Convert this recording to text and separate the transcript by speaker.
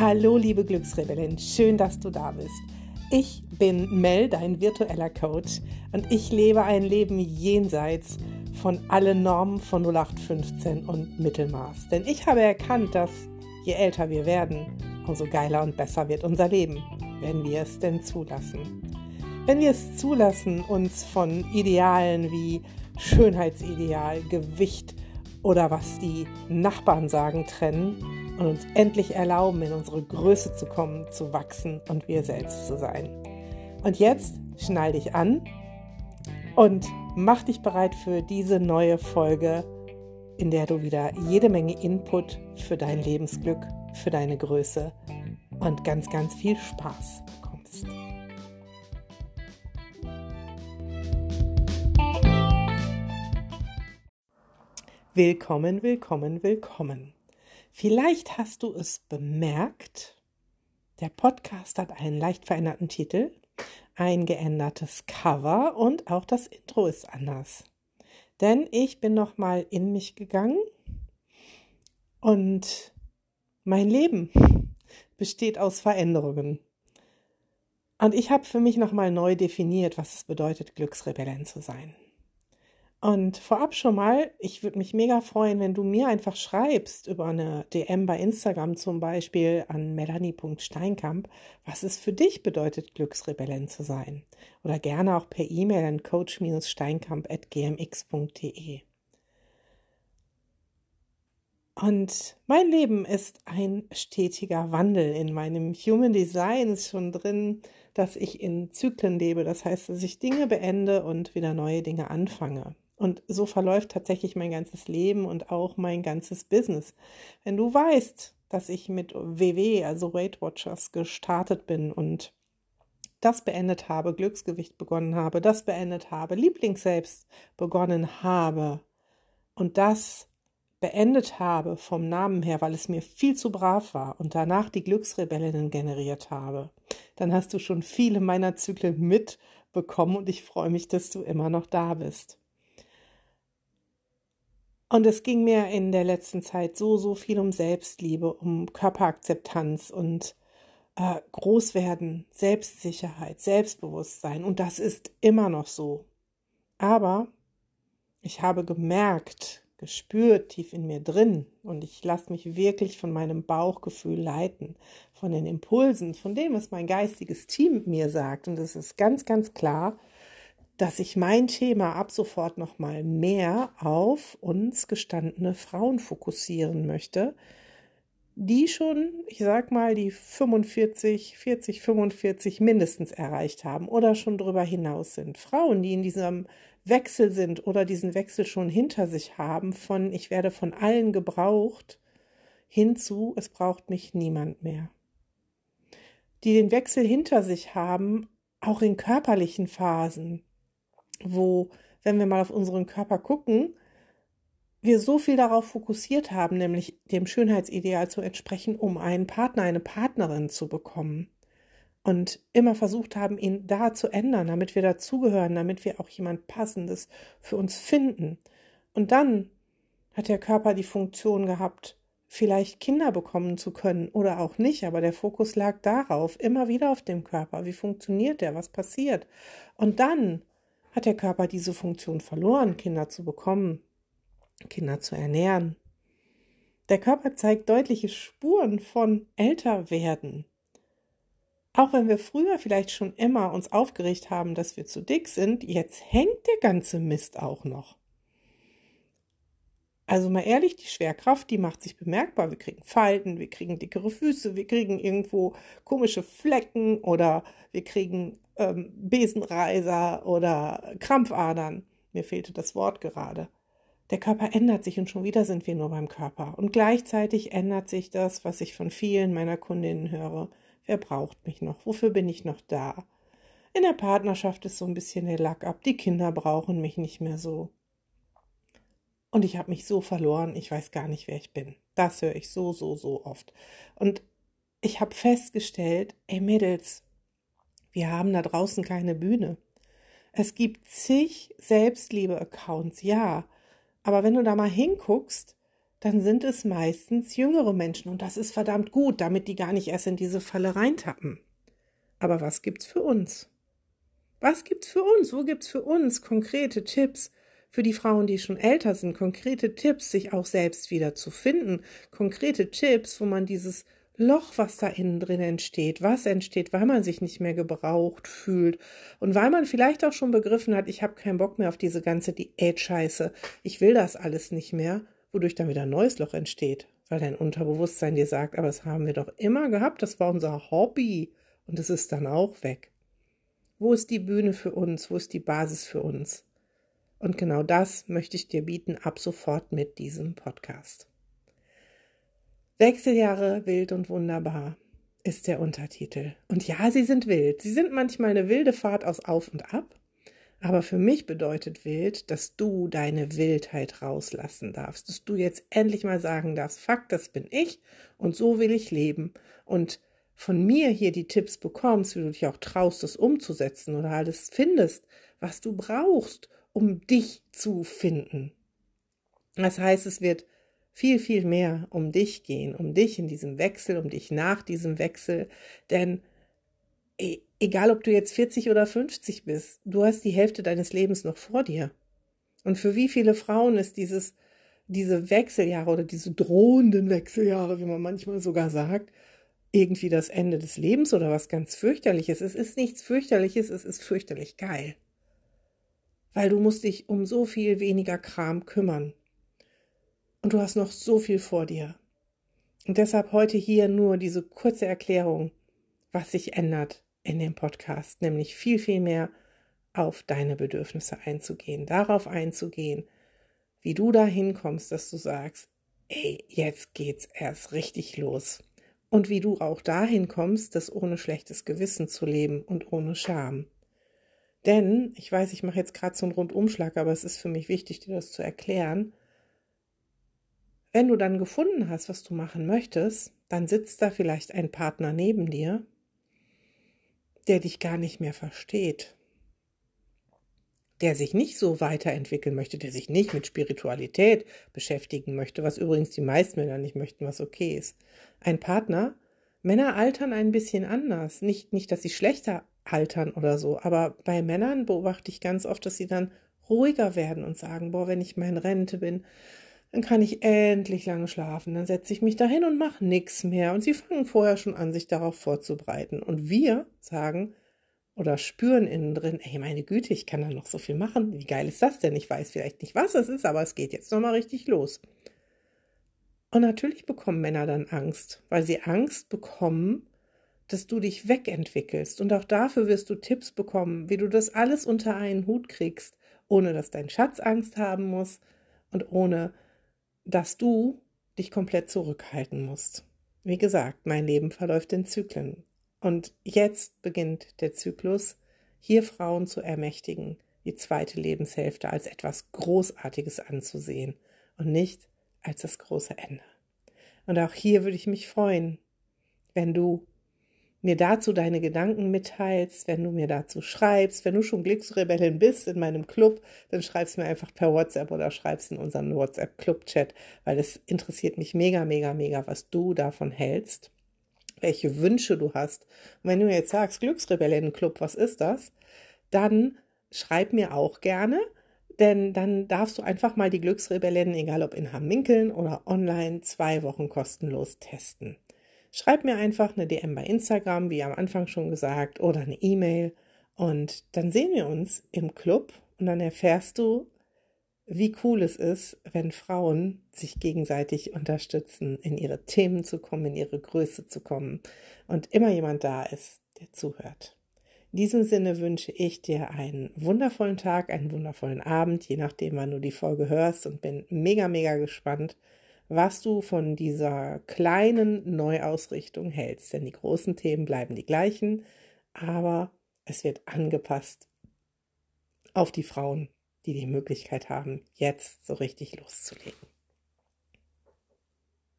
Speaker 1: Hallo, liebe Glücksrebellin, schön, dass du da bist. Ich bin Mel, dein virtueller Coach, und ich lebe ein Leben jenseits von allen Normen von 0815 und Mittelmaß. Denn ich habe erkannt, dass je älter wir werden, umso geiler und besser wird unser Leben, wenn wir es denn zulassen. Wenn wir es zulassen, uns von Idealen wie Schönheitsideal, Gewicht oder was die Nachbarn sagen trennen und uns endlich erlauben, in unsere Größe zu kommen, zu wachsen und wir selbst zu sein. Und jetzt schnall dich an und mach dich bereit für diese neue Folge, in der du wieder jede Menge Input für dein Lebensglück, für deine Größe und ganz, ganz viel Spaß bekommst. Willkommen, willkommen, willkommen. Vielleicht hast du es bemerkt, der Podcast hat einen leicht veränderten Titel, ein geändertes Cover und auch das Intro ist anders. Denn ich bin noch mal in mich gegangen und mein Leben besteht aus Veränderungen. Und ich habe für mich noch mal neu definiert, was es bedeutet, Glücksrebellin zu sein. Und vorab schon mal, ich würde mich mega freuen, wenn du mir einfach schreibst über eine DM bei Instagram zum Beispiel an melanie.steinkamp, was es für dich bedeutet, Glücksrebellin zu sein. Oder gerne auch per E-Mail an coach-steinkamp.gmx.de. Und mein Leben ist ein stetiger Wandel. In meinem Human Design ist schon drin, dass ich in Zyklen lebe. Das heißt, dass ich Dinge beende und wieder neue Dinge anfange. Und so verläuft tatsächlich mein ganzes Leben und auch mein ganzes Business. Wenn du weißt, dass ich mit WW, also Weight Watchers, gestartet bin und das beendet habe, Glücksgewicht begonnen habe, das beendet habe, Lieblingsselbst begonnen habe und das beendet habe vom Namen her, weil es mir viel zu brav war und danach die Glücksrebellinnen generiert habe, dann hast du schon viele meiner Zyklen mitbekommen und ich freue mich, dass du immer noch da bist. Und es ging mir in der letzten Zeit so, so viel um Selbstliebe, um Körperakzeptanz und äh, Großwerden, Selbstsicherheit, Selbstbewusstsein. Und das ist immer noch so. Aber ich habe gemerkt, gespürt tief in mir drin und ich lasse mich wirklich von meinem Bauchgefühl leiten, von den Impulsen, von dem, was mein geistiges Team mir sagt. Und es ist ganz, ganz klar, dass ich mein Thema ab sofort noch mal mehr auf uns gestandene Frauen fokussieren möchte, die schon, ich sag mal, die 45, 40, 45 mindestens erreicht haben oder schon darüber hinaus sind. Frauen, die in diesem Wechsel sind oder diesen Wechsel schon hinter sich haben, von ich werde von allen gebraucht, hinzu, es braucht mich niemand mehr. Die den Wechsel hinter sich haben, auch in körperlichen Phasen, wo, wenn wir mal auf unseren Körper gucken, wir so viel darauf fokussiert haben, nämlich dem Schönheitsideal zu entsprechen, um einen Partner, eine Partnerin zu bekommen. Und immer versucht haben, ihn da zu ändern, damit wir dazugehören, damit wir auch jemand Passendes für uns finden. Und dann hat der Körper die Funktion gehabt, vielleicht Kinder bekommen zu können oder auch nicht, aber der Fokus lag darauf, immer wieder auf dem Körper. Wie funktioniert der? Was passiert? Und dann hat der Körper diese Funktion verloren, Kinder zu bekommen, Kinder zu ernähren. Der Körper zeigt deutliche Spuren von Älterwerden. Auch wenn wir früher vielleicht schon immer uns aufgeregt haben, dass wir zu dick sind, jetzt hängt der ganze Mist auch noch. Also mal ehrlich, die Schwerkraft, die macht sich bemerkbar. Wir kriegen Falten, wir kriegen dickere Füße, wir kriegen irgendwo komische Flecken oder wir kriegen ähm, Besenreiser oder Krampfadern. Mir fehlte das Wort gerade. Der Körper ändert sich und schon wieder sind wir nur beim Körper. Und gleichzeitig ändert sich das, was ich von vielen meiner Kundinnen höre. Wer braucht mich noch? Wofür bin ich noch da? In der Partnerschaft ist so ein bisschen der Lack ab. Die Kinder brauchen mich nicht mehr so. Und ich habe mich so verloren, ich weiß gar nicht, wer ich bin. Das höre ich so, so, so oft. Und ich habe festgestellt, ey Mädels, wir haben da draußen keine Bühne. Es gibt zig Selbstliebe-Accounts, ja. Aber wenn du da mal hinguckst, dann sind es meistens jüngere Menschen und das ist verdammt gut, damit die gar nicht erst in diese Falle reintappen. Aber was gibt's für uns? Was gibt's für uns? Wo gibt's für uns konkrete Tipps für die Frauen, die schon älter sind? Konkrete Tipps, sich auch selbst wieder zu finden. Konkrete Tipps, wo man dieses Loch, was da innen drin entsteht, was entsteht, weil man sich nicht mehr gebraucht fühlt und weil man vielleicht auch schon begriffen hat, ich habe keinen Bock mehr auf diese ganze Diät-Scheiße, ich will das alles nicht mehr wodurch dann wieder ein neues Loch entsteht, weil dein Unterbewusstsein dir sagt, aber das haben wir doch immer gehabt, das war unser Hobby und es ist dann auch weg. Wo ist die Bühne für uns? Wo ist die Basis für uns? Und genau das möchte ich dir bieten ab sofort mit diesem Podcast. Wechseljahre wild und wunderbar ist der Untertitel. Und ja, sie sind wild. Sie sind manchmal eine wilde Fahrt aus Auf und Ab. Aber für mich bedeutet wild, dass du deine Wildheit rauslassen darfst, dass du jetzt endlich mal sagen darfst, fuck, das bin ich und so will ich leben. Und von mir hier die Tipps bekommst, wie du dich auch traust, das umzusetzen oder alles findest, was du brauchst, um dich zu finden. Das heißt, es wird viel, viel mehr um dich gehen, um dich in diesem Wechsel, um dich nach diesem Wechsel, denn egal ob du jetzt 40 oder 50 bist, du hast die Hälfte deines Lebens noch vor dir. Und für wie viele Frauen ist dieses, diese Wechseljahre oder diese drohenden Wechseljahre, wie man manchmal sogar sagt, irgendwie das Ende des Lebens oder was ganz fürchterliches. Es ist nichts fürchterliches, es ist fürchterlich geil. Weil du musst dich um so viel weniger Kram kümmern. Und du hast noch so viel vor dir. Und deshalb heute hier nur diese kurze Erklärung, was sich ändert in dem Podcast, nämlich viel, viel mehr auf deine Bedürfnisse einzugehen, darauf einzugehen, wie du da hinkommst, dass du sagst, ey, jetzt geht's erst richtig los. Und wie du auch dahin kommst, das ohne schlechtes Gewissen zu leben und ohne Scham. Denn, ich weiß, ich mache jetzt gerade so einen Rundumschlag, aber es ist für mich wichtig, dir das zu erklären. Wenn du dann gefunden hast, was du machen möchtest, dann sitzt da vielleicht ein Partner neben dir, der dich gar nicht mehr versteht, der sich nicht so weiterentwickeln möchte, der sich nicht mit Spiritualität beschäftigen möchte, was übrigens die meisten Männer nicht möchten, was okay ist. Ein Partner, Männer altern ein bisschen anders. Nicht, nicht, dass sie schlechter altern oder so, aber bei Männern beobachte ich ganz oft, dass sie dann ruhiger werden und sagen, boah, wenn ich mal in Rente bin, dann kann ich endlich lange schlafen. Dann setze ich mich dahin und mache nichts mehr. Und sie fangen vorher schon an, sich darauf vorzubereiten. Und wir sagen oder spüren innen drin, ey, meine Güte, ich kann da noch so viel machen. Wie geil ist das denn? Ich weiß vielleicht nicht, was es ist, aber es geht jetzt nochmal richtig los. Und natürlich bekommen Männer dann Angst, weil sie Angst bekommen, dass du dich wegentwickelst. Und auch dafür wirst du Tipps bekommen, wie du das alles unter einen Hut kriegst, ohne dass dein Schatz Angst haben muss und ohne dass du dich komplett zurückhalten musst. Wie gesagt, mein Leben verläuft in Zyklen. Und jetzt beginnt der Zyklus, hier Frauen zu ermächtigen, die zweite Lebenshälfte als etwas Großartiges anzusehen und nicht als das große Ende. Und auch hier würde ich mich freuen, wenn du mir dazu deine Gedanken mitteilst, wenn du mir dazu schreibst. Wenn du schon Glücksrebellin bist in meinem Club, dann schreibst mir einfach per WhatsApp oder schreibst in unseren WhatsApp-Club-Chat, weil es interessiert mich mega, mega, mega, was du davon hältst, welche Wünsche du hast. Und wenn du jetzt sagst, Glücksrebellinnen-Club, was ist das? Dann schreib mir auch gerne, denn dann darfst du einfach mal die Glücksrebellinnen, egal ob in Hamminkeln oder online, zwei Wochen kostenlos testen. Schreib mir einfach eine DM bei Instagram, wie am Anfang schon gesagt, oder eine E-Mail. Und dann sehen wir uns im Club und dann erfährst du, wie cool es ist, wenn Frauen sich gegenseitig unterstützen, in ihre Themen zu kommen, in ihre Größe zu kommen und immer jemand da ist, der zuhört. In diesem Sinne wünsche ich dir einen wundervollen Tag, einen wundervollen Abend, je nachdem, wann du die Folge hörst und bin mega, mega gespannt, was du von dieser kleinen Neuausrichtung hältst. Denn die großen Themen bleiben die gleichen, aber es wird angepasst auf die Frauen, die die Möglichkeit haben, jetzt so richtig loszulegen.